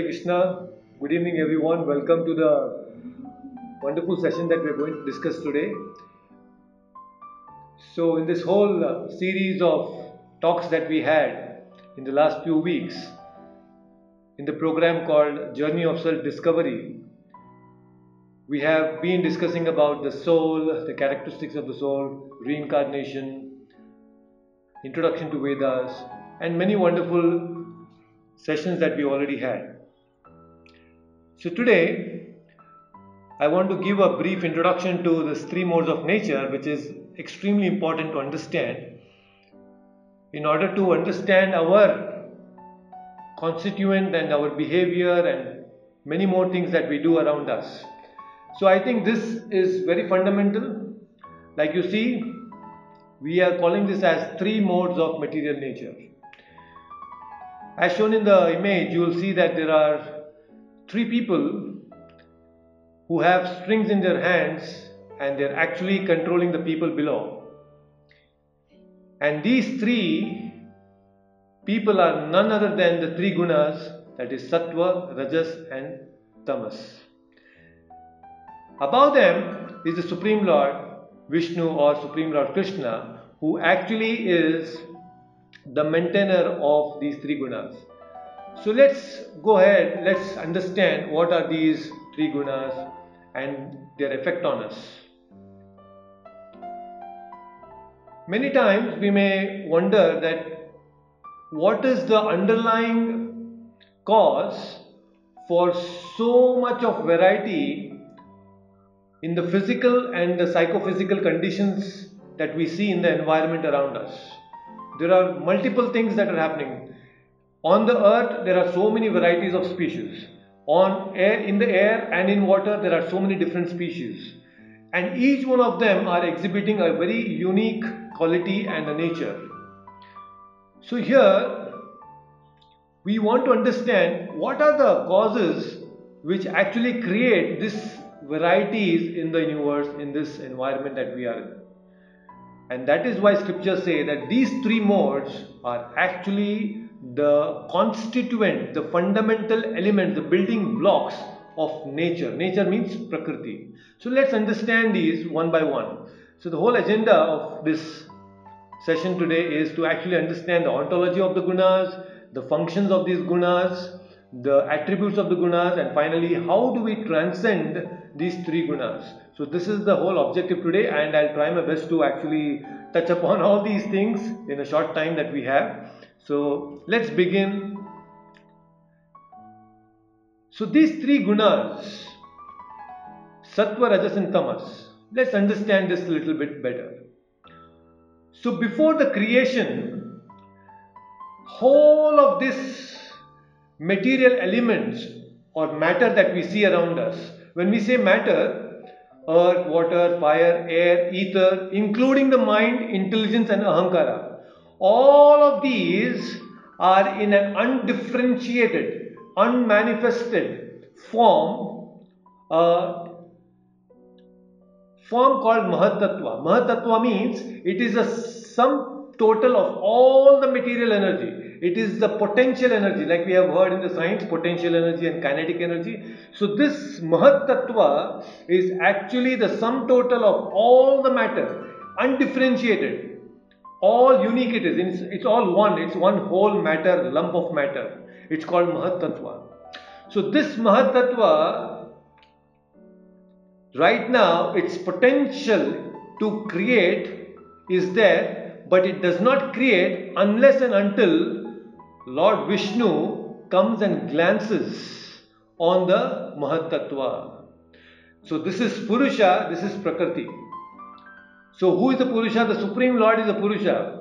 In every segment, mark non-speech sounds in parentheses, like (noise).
Hare Krishna. Good evening, everyone. Welcome to the wonderful session that we are going to discuss today. So, in this whole uh, series of talks that we had in the last few weeks, in the program called Journey of Self Discovery, we have been discussing about the soul, the characteristics of the soul, reincarnation, introduction to Vedas, and many wonderful sessions that we already had. So, today I want to give a brief introduction to the three modes of nature, which is extremely important to understand in order to understand our constituent and our behavior and many more things that we do around us. So, I think this is very fundamental. Like you see, we are calling this as three modes of material nature. As shown in the image, you will see that there are three people who have strings in their hands and they're actually controlling the people below. And these three people are none other than the three gunas that is sattva, rajas, and tamas. Above them is the Supreme Lord Vishnu or Supreme Lord Krishna, who actually is the maintainer of these three gunas. So let's go ahead, let's understand what are these three gunas and their effect on us. Many times we may wonder that what is the underlying cause for so much of variety in the physical and the psychophysical conditions that we see in the environment around us. There are multiple things that are happening. On the earth, there are so many varieties of species. On air, in the air and in water, there are so many different species. And each one of them are exhibiting a very unique quality and a nature. So here, we want to understand what are the causes which actually create this varieties in the universe, in this environment that we are in. And that is why scriptures say that these three modes are actually the constituent, the fundamental element, the building blocks of nature. Nature means Prakriti. So let's understand these one by one. So the whole agenda of this session today is to actually understand the ontology of the gunas, the functions of these gunas, the attributes of the gunas, and finally how do we transcend these three gunas. So this is the whole objective today and I'll try my best to actually touch upon all these things in a short time that we have. So let's begin. So these three gunas, Sattva, Rajas and Tamas, let's understand this a little bit better. So before the creation, whole of this material elements or matter that we see around us, when we say matter, earth, water, fire, air, ether, including the mind, intelligence, and ahankara, all of these are in an undifferentiated, unmanifested form, uh, form called Mahatattva. Mahatattva means it is a sum total of all the material energy. It is the potential energy, like we have heard in the science, potential energy and kinetic energy. So this Mahat Tattva is actually the sum total of all the matter, undifferentiated, all unique it is. It's, it's all one. It's one whole matter, lump of matter. It's called Mahat Tattva. So this Mahat Tattva, right now, its potential to create is there, but it does not create unless and until Lord Vishnu comes and glances on the Mahatattva. So this is Purusha, this is Prakriti. So who is the Purusha? The Supreme Lord is the Purusha.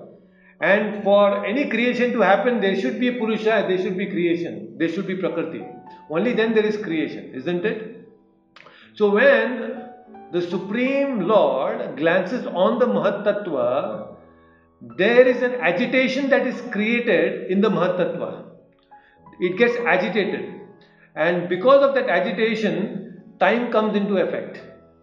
And for any creation to happen, there should be Purusha, there should be creation, there should be Prakriti. Only then there is creation, isn't it? So when the Supreme Lord glances on the Mahatattva, there is an agitation that is created in the Mahatattva. It gets agitated. And because of that agitation, time comes into effect.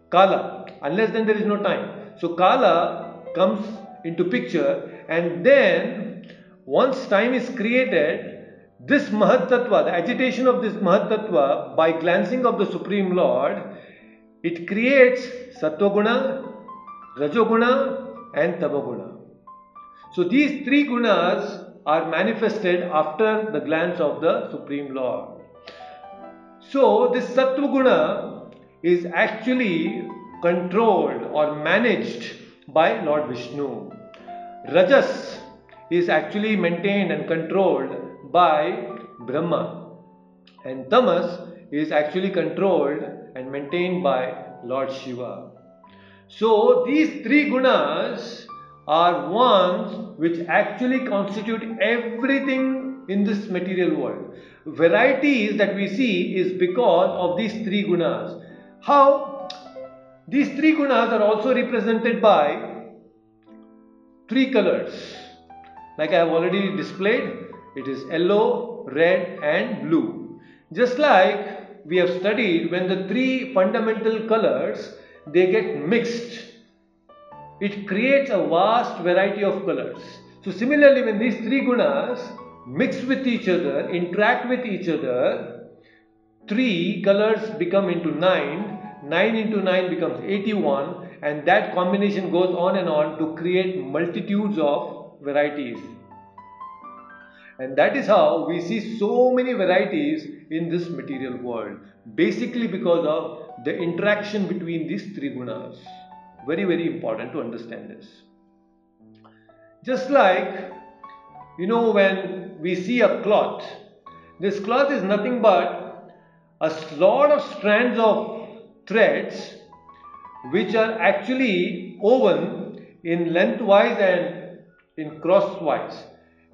Kala. Unless then there is no time. So Kala comes into picture and then once time is created, this Mahatattva, the agitation of this Mahatattva, by glancing of the Supreme Lord, it creates Sattva Rajoguna, and Tamoguna. So these three gunas are manifested after the glance of the Supreme Lord. So this Sattva Guna is actually controlled or managed by Lord Vishnu. Rajas is actually maintained and controlled by Brahma. And Tamas is actually controlled and maintained by Lord Shiva. So these three gunas are ones which actually constitute everything in this material world. Varieties that we see is because of these three gunas. How? These three gunas are also represented by three colors. Like I have already displayed, it is yellow, red and blue. Just like we have studied when the three fundamental colors they get mixed. It creates a vast variety of colors. So similarly when these three gunas mix with each other, interact with each other, three colors become into nine, nine into nine becomes 81 and that combination goes on and on to create multitudes of varieties. And that is how we see so many varieties in this material world. Basically because of the interaction between these three gunas. Very, very important to understand this. Just like, you know, when we see a cloth, this cloth is nothing but a lot of strands of threads which are actually woven in lengthwise and in crosswise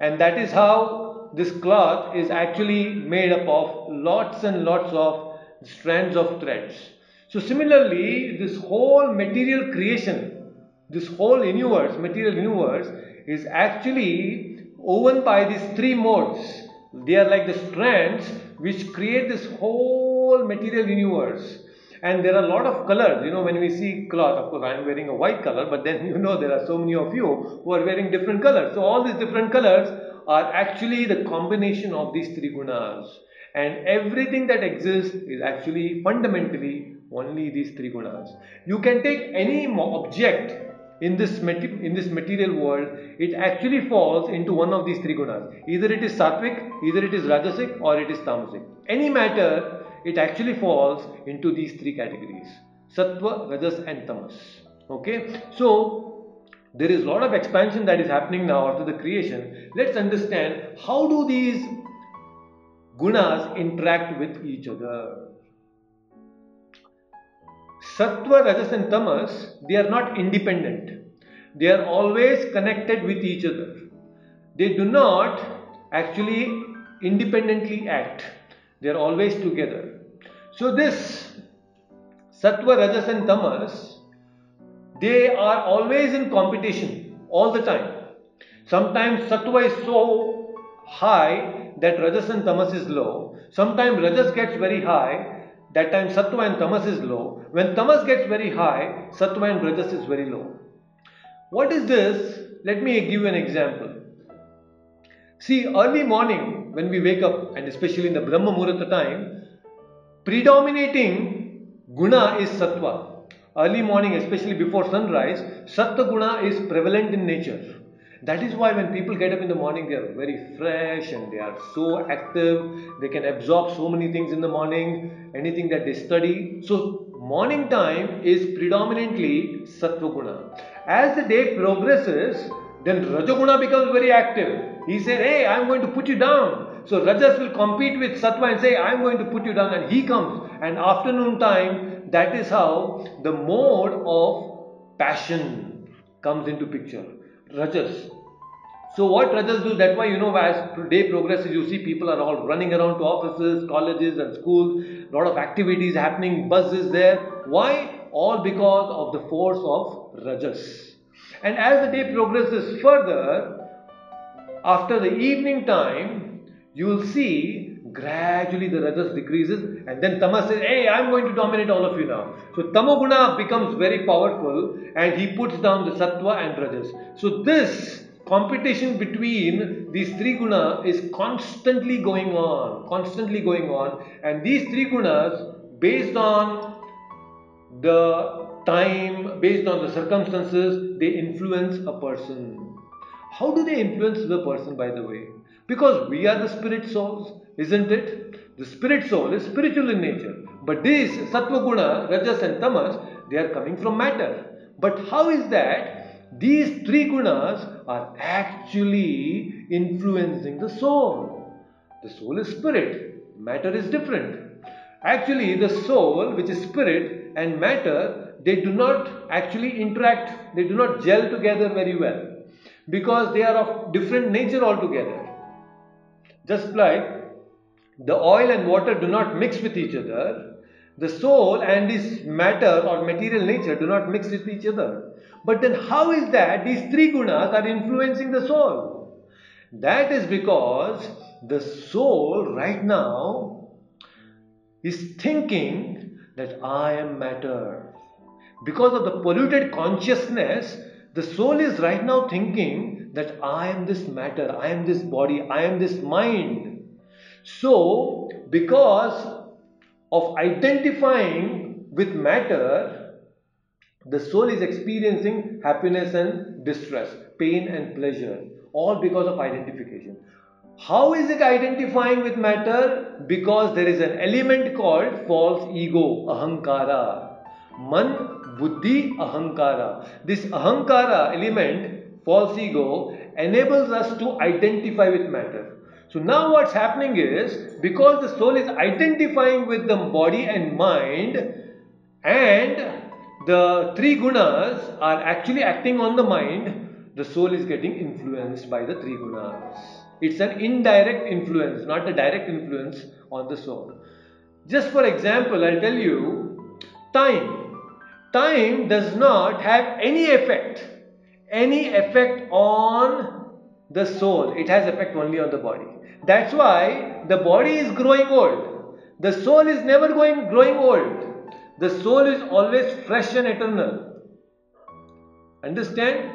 and that is how this cloth is actually made up of lots and lots of strands of threads. So similarly, this whole material creation, this whole universe, material universe is actually woven by these three modes. They are like the strands which create this whole material universe and there are a lot of colors. You know when we see cloth of course i am wearing a white color but then (laughs) you know there are so many of you who are wearing different colors. So all these different colors are actually the combination of these three gunas. And everything that exists is actually fundamentally only these three gunas. You can take any object in this in this material world it actually falls into one of these three gunas. Either it is sattvic either it is rajasic or it is tamasic. Any matter it actually falls into these three categories sattva, rajas, and tamas. Okay, so there is a lot of expansion that is happening now after the creation. Let's understand how do these gunas interact with each other. Sattva, Rajas, and Tamas they are not independent. They are always connected with each other. They do not actually independently act. They are always together. So this Sattva, Rajas and Tamas, they are always in competition all the time. Sometimes Sattva is so high that Rajas and Tamas is low. Sometimes Rajas gets very high, that time Sattva and Tamas is low. When Tamas gets very high, Sattva and Rajas is very low. What is this? Let me give you an example. See, early morning when we wake up, and especially in the Brahma Muhurta time, predominating guna is sattva. Early morning, especially before sunrise, sattva guna is prevalent in nature. That is why when people get up in the morning, they are very fresh and they are so active. They can absorb so many things in the morning, anything that they study. So, morning time is predominantly sattva guna. As the day progresses, then Rajaguna becomes very active. He said, Hey, I'm going to put you down. So Rajas will compete with Sattva and say, I'm going to put you down. And he comes. And afternoon time, that is how the mode of passion comes into picture. Rajas. So what Rajas do, that's why you know as day progresses, you see people are all running around to offices, colleges and schools, a lot of activities happening, buzz is there. Why? All because of the force of Rajas. And as the day progresses further, after the evening time, you will see gradually the rajas decreases and then tamas says, hey, I'm going to dominate all of you now. So tamoguna becomes very powerful and he puts down the sattva and rajas. So this competition between these three gunas is constantly going on, constantly going on, and these three gunas, based on the time, based on the circumstances, they influence a person. How do they influence the person, by the way? Because we are the spirit souls, isn't it? The spirit soul is spiritual in nature. But these sattva guna, rajas and tamas, they are coming from matter. But how is that these three gunas are actually influencing the soul. The soul is spirit, matter is different. Actually, the soul, which is spirit, and matter, they do not actually interact, they do not gel together very well because they are of different nature altogether. Just like the oil and water do not mix with each other, the soul and this matter or material nature do not mix with each other. But then how is that these three gunas are influencing the soul? That is because the soul right now is thinking that I am matter. Because of the polluted consciousness, the soul is right now thinking that I am this matter, I am this body, I am this mind. So, because of identifying with matter, the soul is experiencing happiness and distress, pain and pleasure, all because of identification. How is it identifying with matter? Because there is an element called false ego, ahankara. Man, buddhi, ahankara. This ahankara element, false ego, enables us to identify with matter. So now what's happening is, because the soul is identifying with the body and mind, and the three gunas are actually acting on the mind, the soul is getting influenced by the three gunas. It's an indirect influence, not a direct influence on the soul. Just for example, I'll tell you time. Time does not have any effect, any effect on the soul. It has effect only on the body. That's why the body is growing old. The soul is never going growing old. The soul is always fresh and eternal. Understand?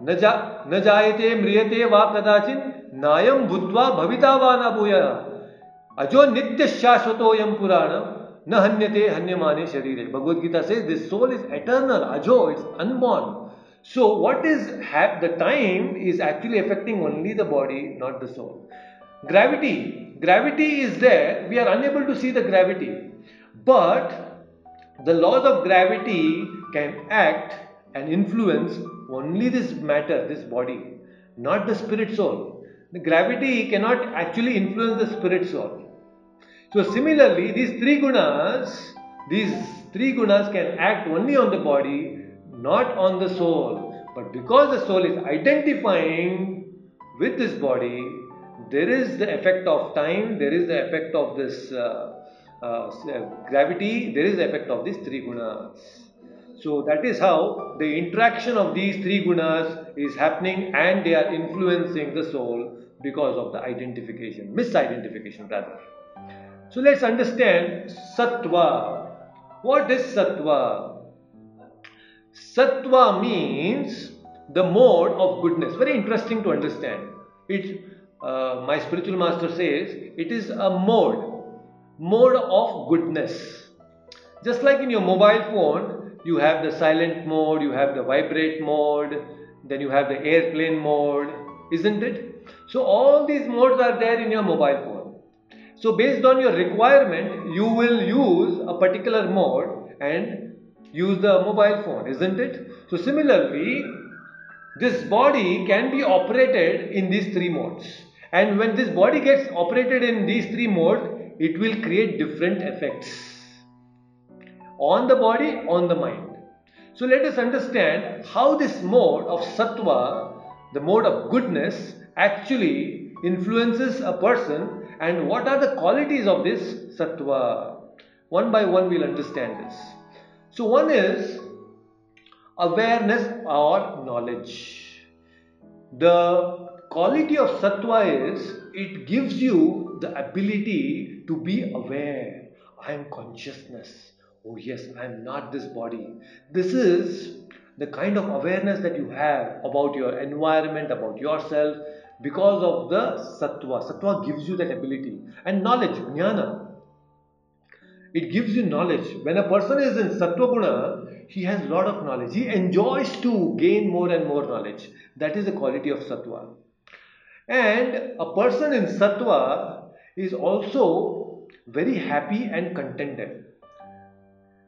न जायते म्रियते वा कदाचिन नायम भूत्वा भविता वा न भूय अजो नित्य शाश्वतोयम पुराण न हन्यते हन्यमाने शरीर भगवद गीता से दिस सोल इज एटर्नल अजो it's unborn so what is the time is actually affecting only the body not the soul gravity gravity is there we are unable to see the gravity but the laws of gravity can act and influence only this matter, this body, not the spirit soul. The gravity cannot actually influence the spirit soul. So similarly, these three gunas, these three gunas can act only on the body, not on the soul. But because the soul is identifying with this body, there is the effect of time, there is the effect of this uh, uh, gravity, there is the effect of these three gunas. So that is how the interaction of these three gunas is happening and they are influencing the soul because of the identification, misidentification rather. So let's understand sattva. What is sattva? Sattva means the mode of goodness. Very interesting to understand. It, uh, my spiritual master says it is a mode mode of goodness. Just like in your mobile phone, you have the silent mode, you have the vibrate mode, then you have the airplane mode, isn't it? So all these modes are there in your mobile phone. So based on your requirement, you will use a particular mode and use the mobile phone, isn't it? So similarly, this body can be operated in these three modes. And when this body gets operated in these three modes, it will create different effects on the body, on the mind. So let us understand how this mode of sattva, the mode of goodness, actually influences a person and what are the qualities of this sattva. One by one we'll understand this. So one is awareness or knowledge. The quality of sattva is it gives you the ability to be aware. I am consciousness. Oh, yes, I am not this body. This is the kind of awareness that you have about your environment, about yourself, because of the sattva. Sattva gives you that ability. And knowledge, jnana. It gives you knowledge. When a person is in sattva guna, he has a lot of knowledge. He enjoys to gain more and more knowledge. That is the quality of sattva. And a person in sattva is also very happy and contented.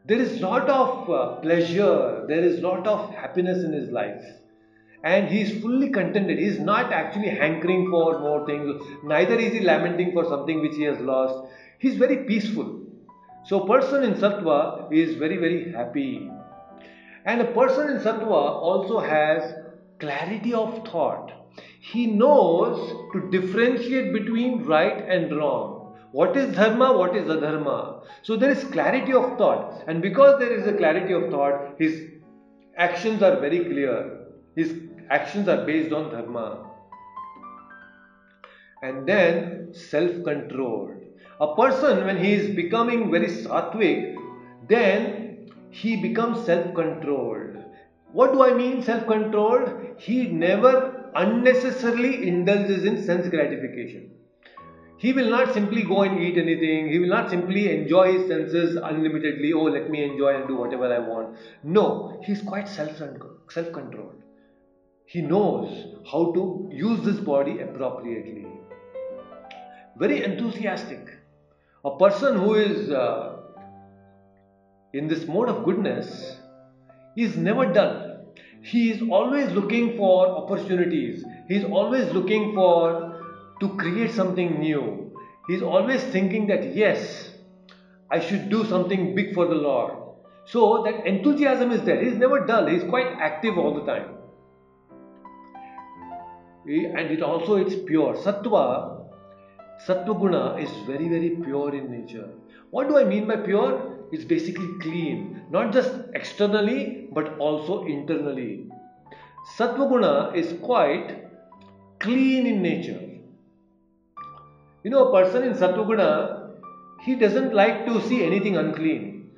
There is lot of uh, pleasure, there is lot of happiness in his life. And he is fully contented. He is not actually hankering for more things. Neither is he lamenting for something which he has lost. He is very peaceful. So, person in sattva is very, very happy. And a person in sattva also has clarity of thought. He knows to differentiate between right and wrong. What is dharma, what is adharma. So there is clarity of thought. And because there is a clarity of thought, his actions are very clear. His actions are based on dharma. And then self control. A person, when he is becoming very sattvic, then he becomes self controlled. What do I mean self controlled? He never unnecessarily indulges in sense gratification. He will not simply go and eat anything. He will not simply enjoy his senses unlimitedly. Oh, let me enjoy and do whatever I want. No, he is quite self controlled. He knows how to use this body appropriately. Very enthusiastic. A person who is uh, in this mode of goodness is never dull. He is always looking for opportunities. He is always looking for to create something new. He is always thinking that yes, I should do something big for the Lord. So that enthusiasm is there. He is never dull. He is quite active all the time. And it also it's pure. Sattva, Sattva is very very pure in nature. What do I mean by pure? It's basically clean, not just externally but also internally. Sattva is quite clean in nature. You know, a person in Sattva he doesn't like to see anything unclean.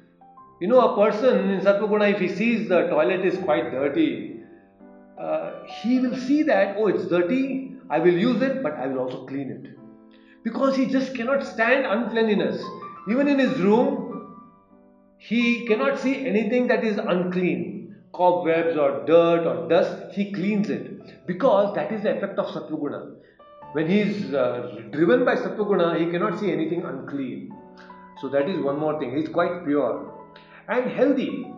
You know, a person in Sattva if he sees the toilet is quite dirty, uh, he will see that, oh, it's dirty, I will use it, but I will also clean it. Because he just cannot stand uncleanliness. Even in his room, he cannot see anything that is unclean, cobwebs or dirt or dust, he cleans it because that is the effect of Satvaguna. When he is uh, driven by Satvaguna, he cannot see anything unclean. So that is one more thing. He is quite pure and healthy.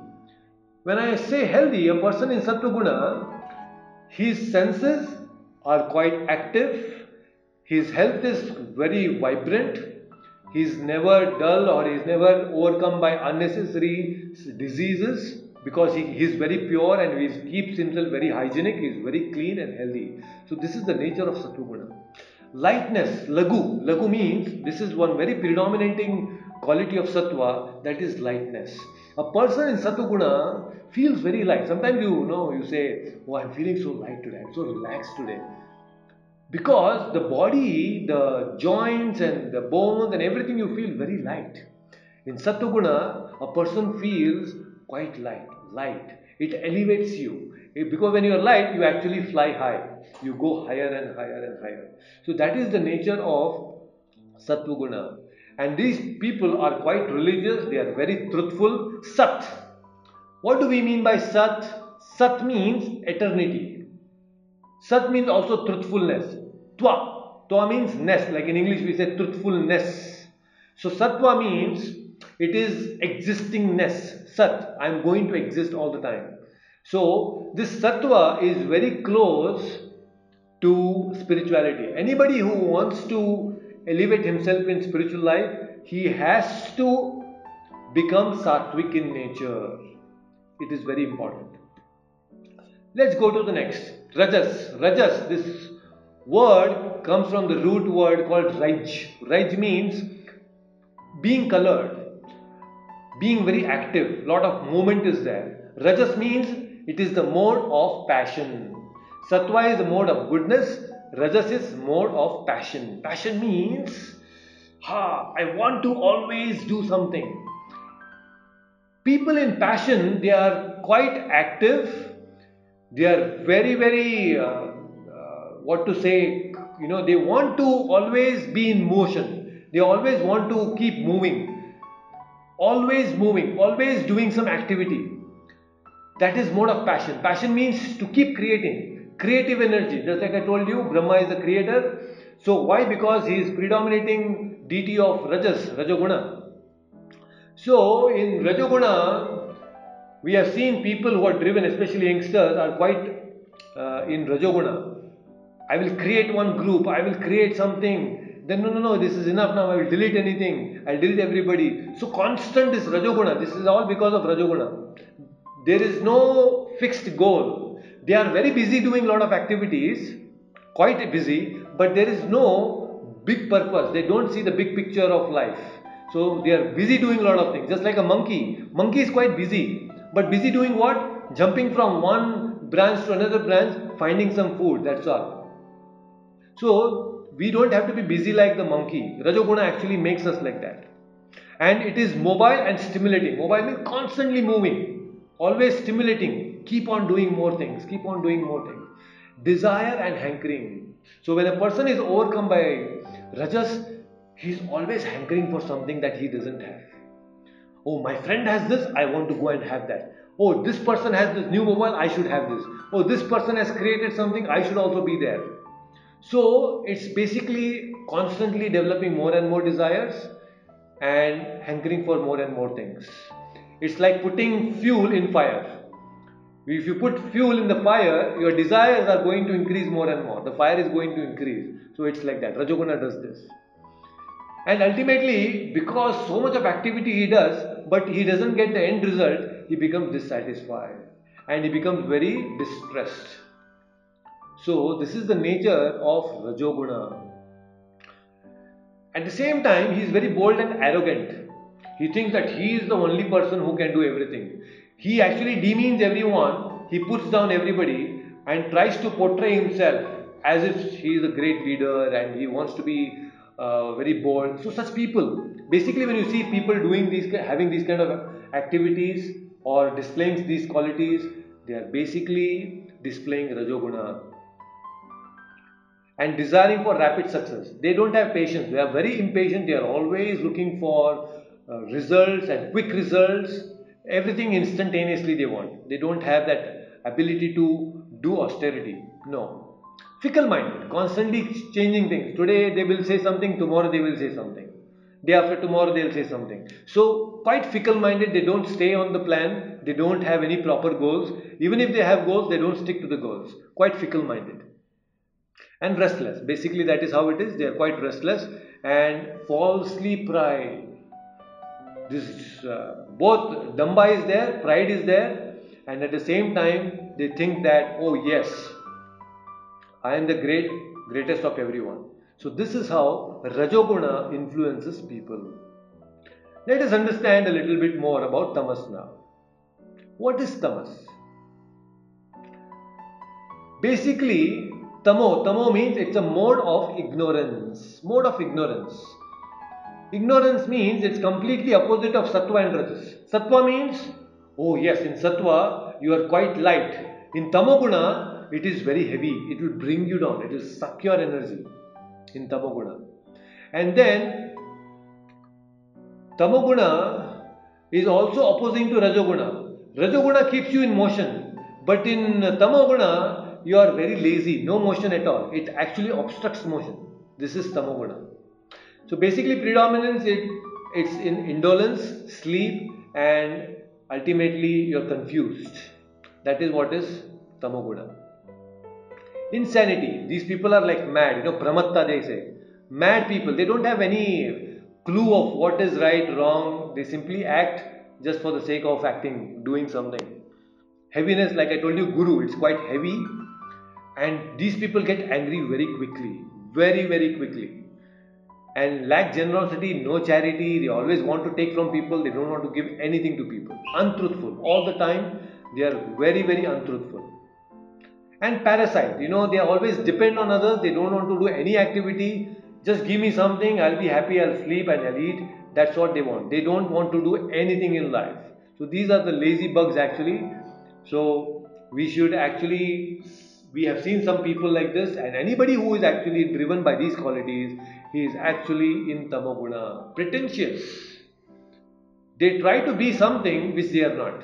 When I say healthy, a person in Satvaguna, his senses are quite active, his health is very vibrant, he is never dull or he is never overcome by unnecessary diseases because he, he is very pure and he keeps himself very hygienic, he is very clean and healthy. So, this is the nature of Sattva Lightness, lagu. Lagu means this is one very predominating quality of Sattva that is lightness. A person in Sattva feels very light. Sometimes you know, you say, Oh, I'm feeling so light today, I'm so relaxed today because the body, the joints and the bones and everything you feel very light. In Sattva a person feels quite light, light. It elevates you. Eh, because when you are light, you actually fly high. You go higher and higher and higher. So that is the nature of Sattva And these people are quite religious, they are very truthful. Sat. What do we mean by Sat? Sat means eternity. Sat means also truthfulness. Twa. Twa means ness. Like in English we say truthfulness. So Satwa means it is existingness. Sat. I am going to exist all the time. So this Sattva is very close to spirituality. Anybody who wants to elevate himself in spiritual life, he has to become sattvic in nature. It is very important. Let's go to the next. Rajas. Rajas, this word comes from the root word called Raj. Raj means being colored, being very active, lot of movement is there. Rajas means it is the mode of passion. Sattva is the mode of goodness, Rajas is mode of passion. Passion means, ha, I want to always do something. People in passion, they are quite active they are very, very, uh, what to say, you know, they want to always be in motion. They always want to keep moving, always moving, always doing some activity. That is mode of passion. Passion means to keep creating, creative energy. Just like I told you, Brahma is the creator. So why? Because he is predominating deity of Rajas, Rajoguna. So in Rajoguna, we have seen people who are driven, especially youngsters, are quite uh, in Rajoguna. I will create one group, I will create something. Then, no, no, no, this is enough now, I will delete anything, I'll delete everybody. So, constant is Rajoguna. This is all because of Rajoguna. There is no fixed goal. They are very busy doing a lot of activities, quite busy, but there is no big purpose. They don't see the big picture of life. So they are busy doing a lot of things, just like a monkey. Monkey is quite busy, but busy doing what? Jumping from one branch to another branch, finding some food, that's all. So we don't have to be busy like the monkey. Rajoguna actually makes us like that. And it is mobile and stimulating. Mobile means constantly moving, always stimulating. Keep on doing more things, keep on doing more things. Desire and hankering. So when a person is overcome by rajas, he is always hankering for something that he doesn't have. Oh, my friend has this, I want to go and have that. Oh, this person has this new mobile, I should have this. Oh, this person has created something, I should also be there. So it's basically constantly developing more and more desires and hankering for more and more things. It's like putting fuel in fire. If you put fuel in the fire, your desires are going to increase more and more. The fire is going to increase. So it's like that. Rajoguna does this. And ultimately, because so much of activity he does, but he doesn't get the end result, he becomes dissatisfied and he becomes very distressed. So, this is the nature of Rajoguna. At the same time, he is very bold and arrogant. He thinks that he is the only person who can do everything. He actually demeans everyone, he puts down everybody and tries to portray himself as if he is a great leader and he wants to be uh, very bold. So such people, basically, when you see people doing these, having these kind of activities or displaying these qualities, they are basically displaying Rajoguna and desiring for rapid success. They don't have patience. They are very impatient. They are always looking for uh, results and quick results. Everything instantaneously they want. They don't have that ability to do austerity. No, fickle minded, constantly changing things. Today they will say something, tomorrow they will say something. Day after tomorrow they'll say something. So, quite fickle minded, they don't stay on the plan, they don't have any proper goals. Even if they have goals, they don't stick to the goals. Quite fickle minded. And restless. Basically, that is how it is. They are quite restless and falsely pride. This uh, both Damba is there, pride is there, and at the same time they think that oh yes, I am the great, greatest of everyone. So this is how Rajoguna influences people. Let us understand a little bit more about tamas now. What is tamas? Basically, tamo, tamo means it's a mode of ignorance. Mode of ignorance. Ignorance means it's completely opposite of sattva and rajas. Sattva means, oh yes, in sattva you are quite light. In tamoguna it is very heavy. It will bring you down. It will suck your energy in Tamoguna. And then Tamoguna is also opposing to Rajoguna. Rajoguna keeps you in motion, but in Tamoguna you are very lazy, no motion at all. It actually obstructs motion. This is Tamoguna. So basically, predominance it, it's in indolence, sleep, and ultimately you're confused. That is what is Tamoguna. Insanity. These people are like mad. You know, pramatta they say. Mad people. They don't have any clue of what is right, wrong. They simply act just for the sake of acting, doing something. Heaviness, like I told you, guru, it's quite heavy. And these people get angry very quickly. Very, very quickly. And lack generosity, no charity. They always want to take from people. They don't want to give anything to people. Untruthful. All the time, they are very, very untruthful and parasite you know they always depend on others they don't want to do any activity just give me something i'll be happy i'll sleep and i'll eat that's what they want they don't want to do anything in life so these are the lazy bugs actually so we should actually we have seen some people like this and anybody who is actually driven by these qualities he is actually in tamoguna pretentious. They try to be something which they are not.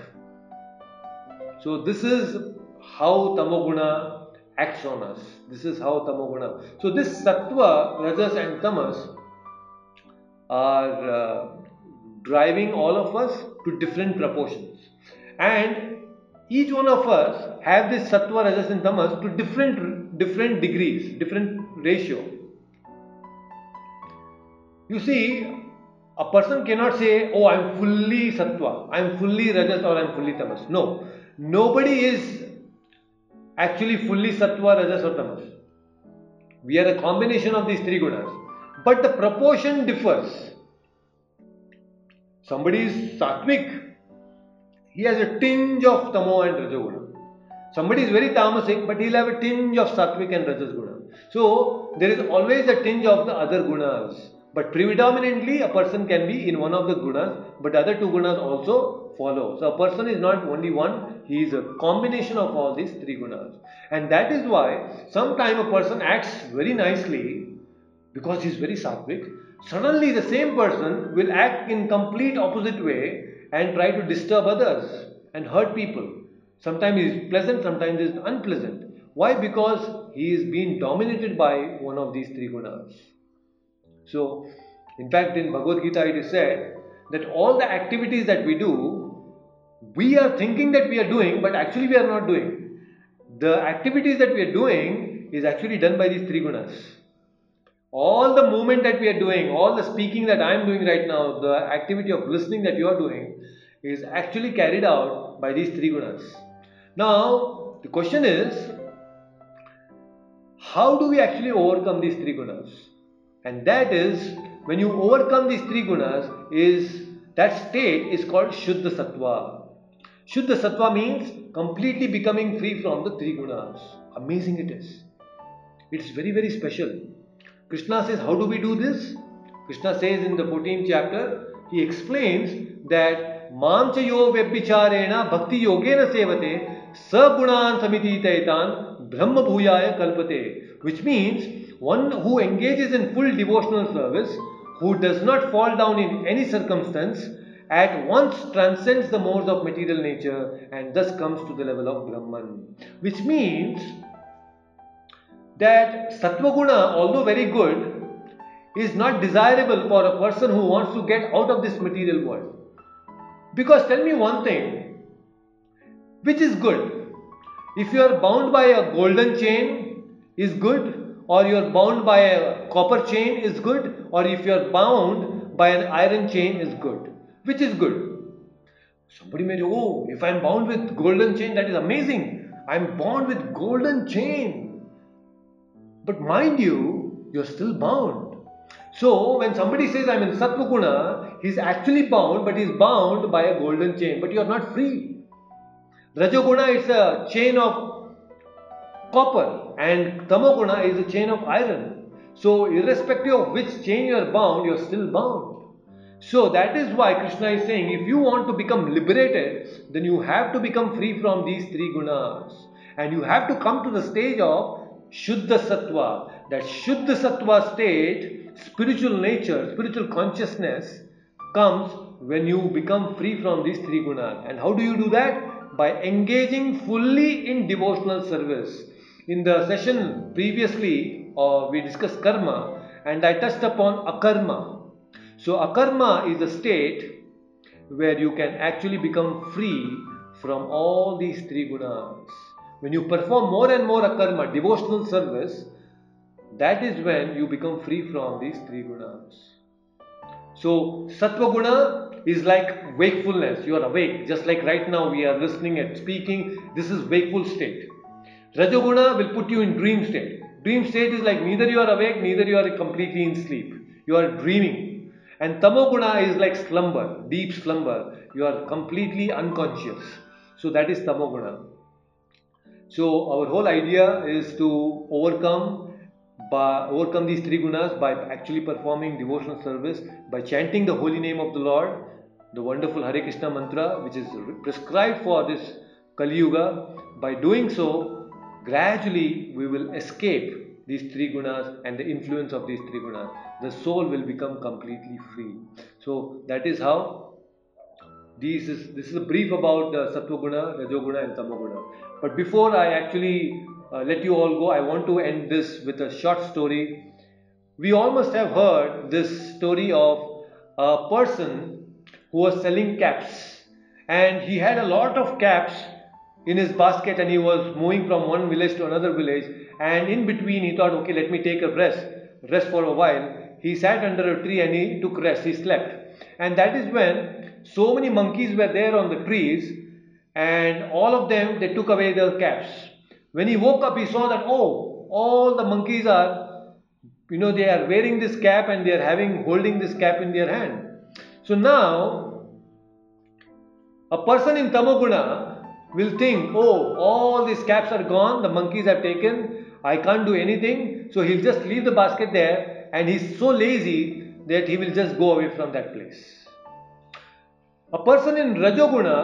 So this is how tamoguna acts on us. This is how tamoguna so this sattva rajas and tamas are uh, driving all of us to different proportions. And each one of us have this sattva, rajas and tamas to different different degrees, different ratio. You see, a person cannot say, "Oh, I'm fully sattva, I'm fully rajas, or I'm fully tamas." No, nobody is actually fully sattva, rajas, or tamas. We are a combination of these three gunas, but the proportion differs. Somebody is sattvic, he has a tinge of tamo and rajoguna. Somebody is very tamasic, but he'll have a tinge of sattvic and rajas guna. So there is always a tinge of the other gunas. But predominantly a person can be in one of the gunas, but other two gunas also follow. So a person is not only one, he is a combination of all these three gunas. And that is why sometime a person acts very nicely because he is very sattvic. Suddenly the same person will act in complete opposite way and try to disturb others and hurt people. Sometimes is pleasant, sometimes is unpleasant. Why? Because he is being dominated by one of these three gunas. So, in fact, in Bhagavad Gita it is said that all the activities that we do, we are thinking that we are doing, but actually we are not doing. The activities that we are doing is actually done by these three gunas all the movement that we are doing, all the speaking that I am doing right now, the activity of listening that you are doing is actually carried out by these three gunas. Now, the question is, how do we actually overcome these three gunas? And that is, when you overcome these three gunas, is that state is called Shuddha Sattva. Shuddha Sattva means completely becoming free from the three gunas. Amazing it is. It's very, very special. Krishna says, How do we do this? Krishna says in the 14th chapter, he explains that Mamchayo Vyabhicharena Bhakti Yogena Sevate Sagunan Samititaitan Brahma Bhuyaya Kalpate, which means one who engages in full devotional service, who does not fall down in any circumstance, at once transcends the modes of material nature and thus comes to the level of Brahman. Which means that Sattvaguna, although very good, is not desirable for a person who wants to get out of this material world. Because tell me one thing, which is good? If you are bound by a golden chain, is good, or you are bound by a copper chain, is good, or if you are bound by an iron chain, is good. Which is good? Somebody may say, Oh, if I am bound with golden chain, that is amazing. I am bound with golden chain. But mind you, you're still bound. So when somebody says I'm in Sattva he's actually bound, but he's bound by a golden chain, but you're not free. Rajoguna is a chain of copper and Tamoguna is a chain of iron. So irrespective of which chain you are bound, you're still bound. So that is why Krishna is saying if you want to become liberated, then you have to become free from these three gunas. And you have to come to the stage of Shuddha Sattva, that Shuddha Sattva state, spiritual nature, spiritual consciousness comes when you become free from these three gunas. And how do you do that? By engaging fully in devotional service. In the session previously, uh, we discussed karma and I touched upon akarma. So, akarma is a state where you can actually become free from all these three gunas. When you perform more and more akarma, devotional service, that is when you become free from these three gunas. So, sattva guna is like wakefulness. You are awake, just like right now we are listening and speaking. This is wakeful state. Rajoguna will put you in dream state. Dream state is like neither you are awake, neither you are completely in sleep. You are dreaming. And tamoguna is like slumber, deep slumber. You are completely unconscious. So that is tamoguna. So our whole idea is to overcome by overcome these three gunas by actually performing devotional service, by chanting the holy name of the Lord, the wonderful Hare Krishna mantra, which is prescribed for this Kali Yuga. By doing so, gradually we will escape these three gunas and the influence of these three gunas. The soul will become completely free. So that is how this is this is a brief about the Sattva Guna, Rajoguna, and Tamoguna. But before I actually uh, let you all go, I want to end this with a short story. We all must have heard this story of a person who was selling caps, and he had a lot of caps in his basket, and he was moving from one village to another village. And in between, he thought, okay, let me take a rest, rest for a while. He sat under a tree and he took rest. He slept, and that is when so many monkeys were there on the trees and all of them they took away their caps. When he woke up he saw that oh all the monkeys are you know they are wearing this cap and they are having holding this cap in their hand. So now a person in tamoguna will think oh all these caps are gone the monkeys have taken i can't do anything. So he'll just leave the basket there and he's so lazy that he will just go away from that place a person in Rajoguna,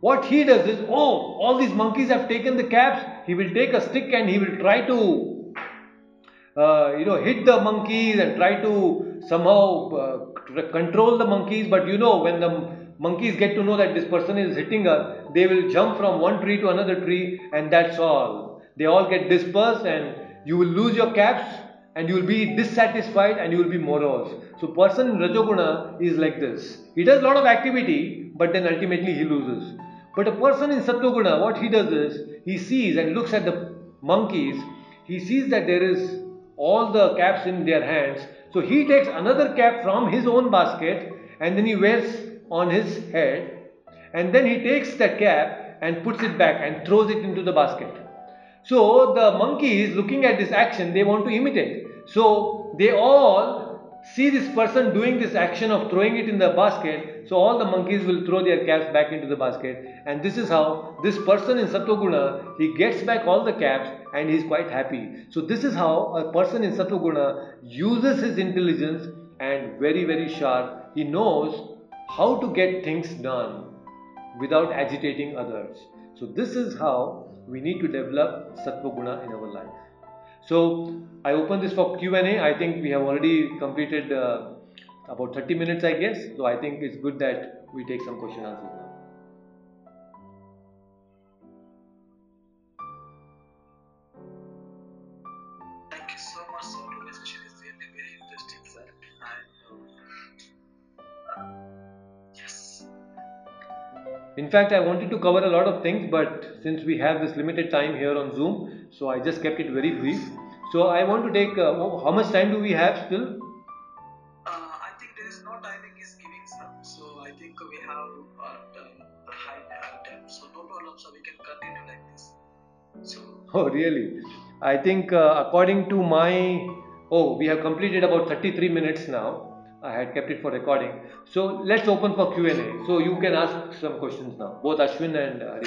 what he does is, oh, all these monkeys have taken the caps. He will take a stick and he will try to, uh, you know, hit the monkeys and try to somehow uh, control the monkeys. But you know, when the monkeys get to know that this person is hitting us, they will jump from one tree to another tree, and that's all. They all get dispersed, and you will lose your caps, and you will be dissatisfied, and you will be morose. So person in Rajoguna is like this. He does a lot of activity, but then ultimately he loses. But a person in Sattva what he does is, he sees and looks at the monkeys, he sees that there is all the caps in their hands. So he takes another cap from his own basket and then he wears on his head and then he takes that cap and puts it back and throws it into the basket. So the monkeys looking at this action, they want to imitate. So they all see this person doing this action of throwing it in the basket, so all the monkeys will throw their caps back into the basket. And this is how this person in Sattva he gets back all the caps and he's quite happy. So this is how a person in Sattva uses his intelligence and very very sharp. He knows how to get things done without agitating others. So this is how we need to develop Sattva in our life. So I open this for Q&A. I think we have already completed uh, about 30 minutes I guess. So I think it's good that we take some question answers In fact, I wanted to cover a lot of things, but since we have this limited time here on Zoom, so I just kept it very brief. So I want to take, uh, how much time do we have still? Uh, I think there is no timing is giving, sir. So I think we have uh, high time. So no problem, so we can continue like this. So. (laughs) Oh, really? I think uh, according to my, oh, we have completed about 33 minutes now. I had kept it for recording. So let's open for Q&A. So you can ask some questions now, both Ashwin and uh,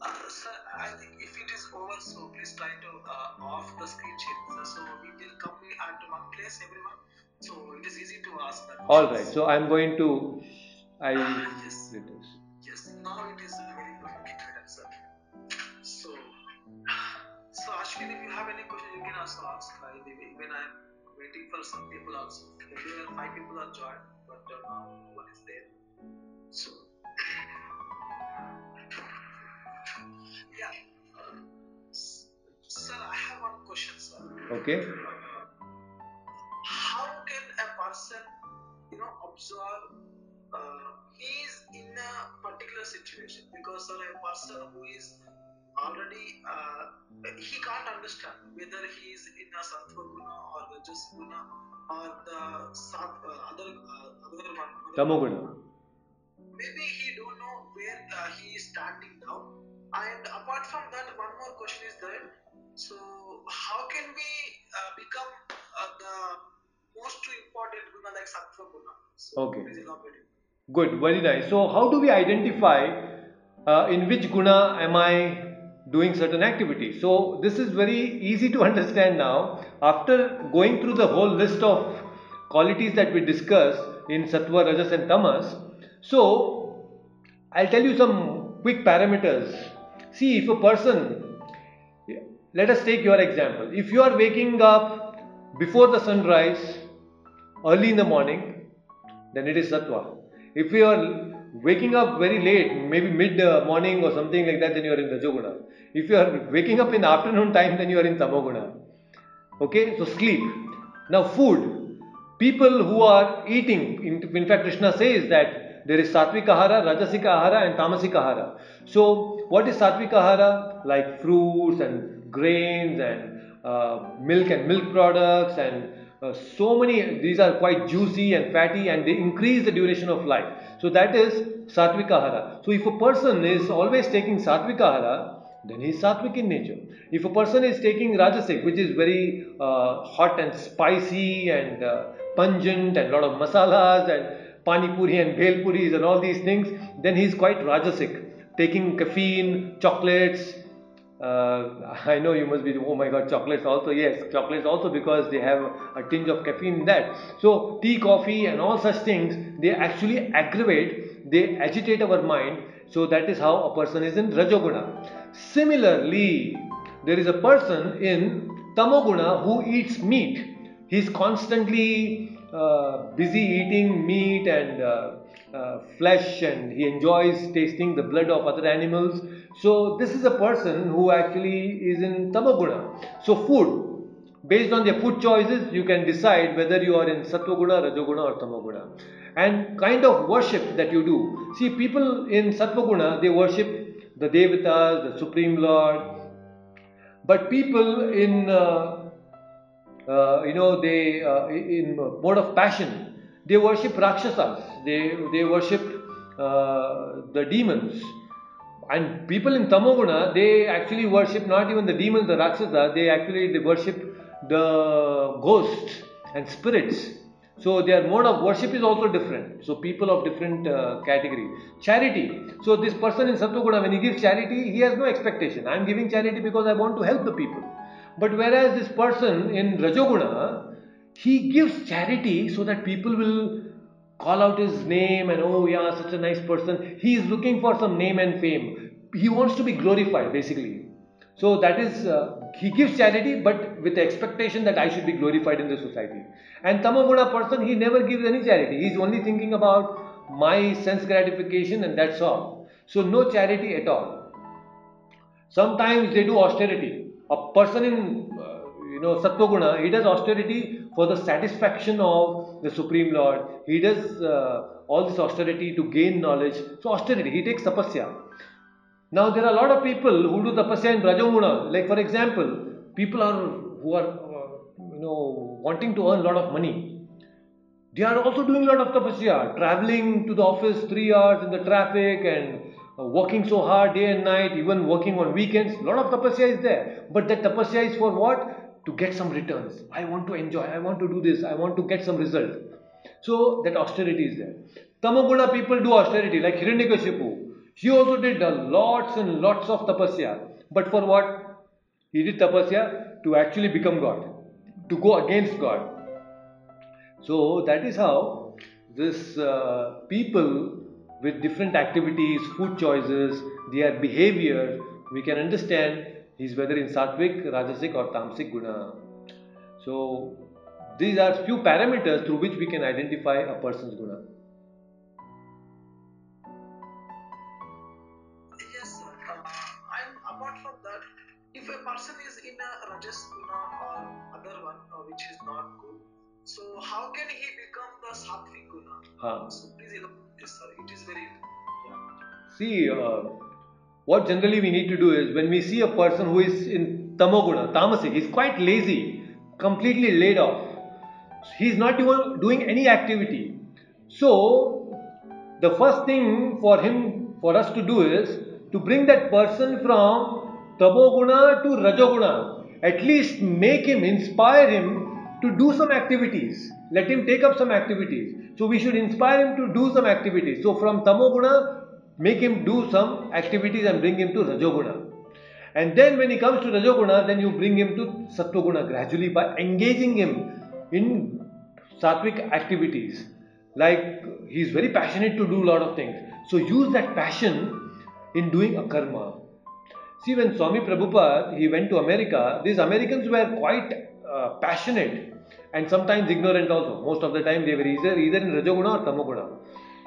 Uh, sir, I think if it is over, so please try to uh, off the screen share. So we will come at one place, everyone. So it is easy to ask that. All right. So I'm going to, I. Uh, yes. Yes. Now it is very good, sir. So, so Ashwin, if you have any question, you can also ask. Uh, when I'm waiting for some people also. Earlier, five people are joined, but uh, now no one is there. So, (laughs) yeah. Uh, sir, I have one question, sir. Okay. How can a person, you know, observe uh, he is in a particular situation? Because, sir, a person who is already uh, he can't understand whether he is in a sattva guna or rajas guna or the sat, uh, other uh, other one. Tamoguna maybe he don't know where uh, he is standing now. And apart from that one more question is there. so how can we uh, become uh, the most important guna like sattva guna? So okay. good. Very nice. So how do we identify uh, in which guna am i doing certain activities. So this is very easy to (laughs) understand now. After going through the whole list of qualities that we discussed in Sattva, Rajas and Tamas, so I'll tell you some quick parameters. See, if a person, let us take your example. If you are waking up before the sunrise, early in the morning, then it is sattva. If you are waking up very late, maybe mid morning or something like that, then you are in Rajoguna. If you are waking up in afternoon time, then you are in Tamoguna. Okay, so sleep. Now, food. People who are eating, in, fact, Krishna says that there is sattvic ahara, rajasika ahara, and tamasic ahara. So, what is sattvic ahara? Like fruits and grains and uh, milk and milk products and uh, so many these are quite juicy and fatty and they increase the duration of life so that is sattvic so if a person is always taking sattvic then he is sattvic in nature. If a person is taking rajasic which is very uh, hot and spicy and uh, pungent and lot of masalas and pani puri and bhel puris and all these things then he is quite rajasic taking caffeine chocolates uh, (laughs) I know you must be, oh my god, chocolates also, yes, chocolates also because they have a tinge of caffeine in that. So, tea, coffee, and all such things, they actually aggravate, they agitate our mind. So, that is how a person is in Rajoguna. Similarly, there is a person in Tamoguna who eats meat. He is constantly uh, busy eating meat and uh, uh, flesh and he enjoys tasting the blood of other animals. So, this is a person who actually is in Tamaguna. So, food, based on their food choices, you can decide whether you are in Sattva-guna, Rajoguna or Tamaguna. And kind of worship that you do. See, people in Sattva-guna, they worship the Devatas, the Supreme Lord. But people in, uh, uh, you know, they, uh, in mode of passion, they worship Rakshasas, they, they worship uh, the demons. And people in Tamoguna, they actually worship not even the demons, the Rakshasas, they actually they worship the ghosts and spirits. So their mode of worship is also different. So people of different uh, category. Charity. So this person in Sattva when he gives charity, he has no expectation. I am giving charity because I want to help the people. But whereas this person in Rajoguna, he gives charity so that people will call out his name and oh yeah such a nice person. He is looking for some name and fame. He wants to be glorified basically. So that is uh, he gives charity but with the expectation that i should be glorified in the society. And tamaguna person he never gives any charity. He is only thinking about my sense gratification and that's all. So no charity at all. Sometimes they do austerity. A person in uh, you know sattva he does austerity for the satisfaction of the Supreme Lord. He does uh, all this austerity to gain knowledge. So, austerity, he takes tapasya. Now, there are a lot of people who do tapasya in Rajoguna. Like, for example, people are who are uh, you know wanting to earn a lot of money. They are also doing a lot of tapasya, traveling to the office three hours in the traffic and uh, working so hard day and night, even working on weekends. A lot of tapasya is there. But that tapasya is for what? To get some returns. I want to enjoy, I want to do this, I want to get some result. So that austerity is there. Tamoguna people do austerity like Hiranyakashipu. He also did lots and lots of tapasya. But for what? He did tapasya to actually become God, to go against God. So that is how this uh, people with different activities, food choices, their behavior, we can understand is whether in sattvic, rajasic or tamasic guna. So these are few parameters through which we can identify a person's guna. Yes, sir. Uh, and apart from that, if a person is in a rajas guna or other one uh, which is not good, so how can he become the sattvic guna? Huh. So please this, sir. It is very yeah. See, uh, what generally we need to do is when we see a person who is in tamoguna, tamasic, he's quite lazy, completely laid off. He's not even doing any activity. So, the first thing for him, for us to do is to bring that person from tamoguna to rajoguna. At least make him, inspire him to do some activities. Let him take up some activities. So we should inspire him to do some activities. So from tamoguna make him do some activities and bring him to Rajoguna. And then when he comes to Rajoguna, then you bring him to Sattoguna gradually by engaging him in sattvic activities. Like he is very passionate to do a lot of things. So use that passion in doing a karma. See, when Swami Prabhupada he went to America, these Americans were quite uh, passionate and sometimes ignorant also. Most of the time they were either either in Rajoguna or Tamoguna.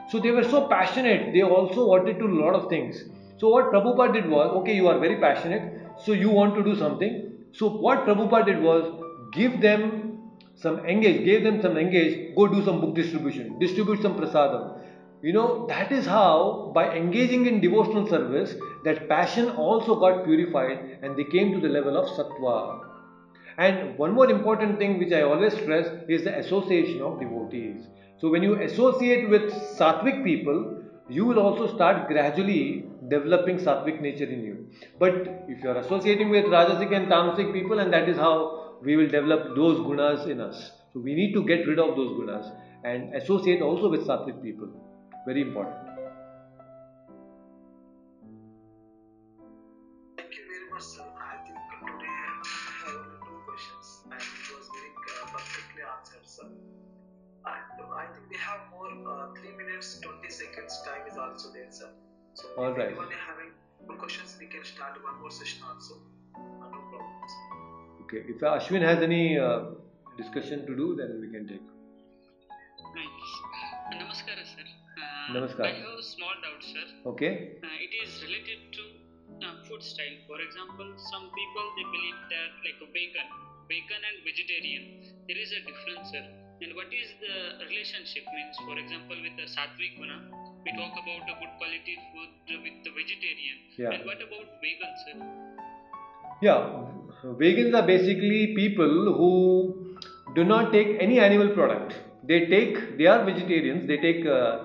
So they were so passionate. They also wanted to do a lot of things. So what Prabhupada did was, okay, you are very passionate, so you want to do something. So what Prabhupada did was give them some engage, gave them some engage, go do some book distribution, distribute some prasadam. You know, that is how by engaging in devotional service, that passion also got purified and they came to the level of sattva. And one more important thing which I always stress is the association of devotees. So when you associate with sattvic people, you will also start gradually developing sattvic nature in you. But if you are associating with rajasic and tamasic people, and that is how we will develop those gunas in us. So we need to get rid of those gunas and associate also with sattvic people. Very important. 20 time is also there, sir. So All if right. anyone having more questions, we can start one more session also. Uh, no problem. Okay. If Ashwin has any uh, discussion to do, then we can take. Nice. Namaskara, sir. Uh, Namaskar. I have a small doubt, sir. Okay. Uh, it is related to uh, food style. For example, some people they believe that like a bacon, vegan and vegetarian, there is a difference, sir. And what is the relationship? Means, for example, with the sattvic guna, we talk about a good quality food with the vegetarian. Yeah. And what about vegans? sir? Yeah, vegans are basically people who do not take any animal product. They take, they are vegetarians, they take uh,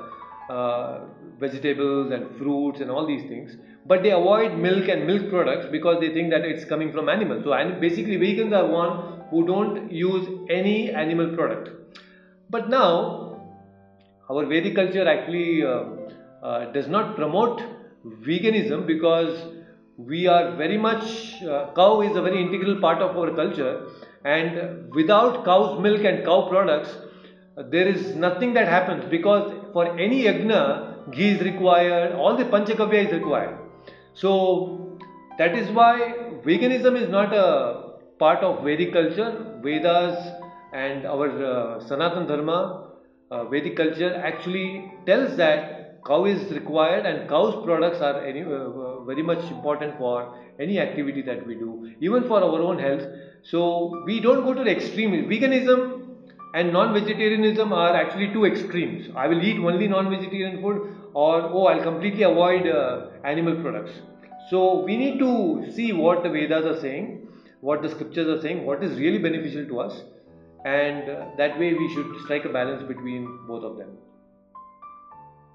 uh, vegetables and fruits and all these things, but they avoid milk and milk products because they think that it's coming from animals. So, and basically, vegans are one who don't use any animal product. But now, our Vedic culture actually uh, uh, does not promote veganism because we are very much uh, cow is a very integral part of our culture and without cow's milk and cow products there is nothing that happens because for any yagna ghee is required all the panchagavya is required so that is why veganism is not a part of Vedic culture. Vedas and our uh, Sanatan Dharma, uh, Vedic culture actually tells that cow is required and cow's products are any, uh, uh, very much important for any activity that we do, even for our own health. So we don't go to the extreme. Veganism and non-vegetarianism are actually two extremes. I will eat only non-vegetarian food, or oh, I'll completely avoid uh, animal products. So we need to see what the Vedas are saying, what the scriptures are saying, what is really beneficial to us, and uh, that way we should strike a balance between both of them.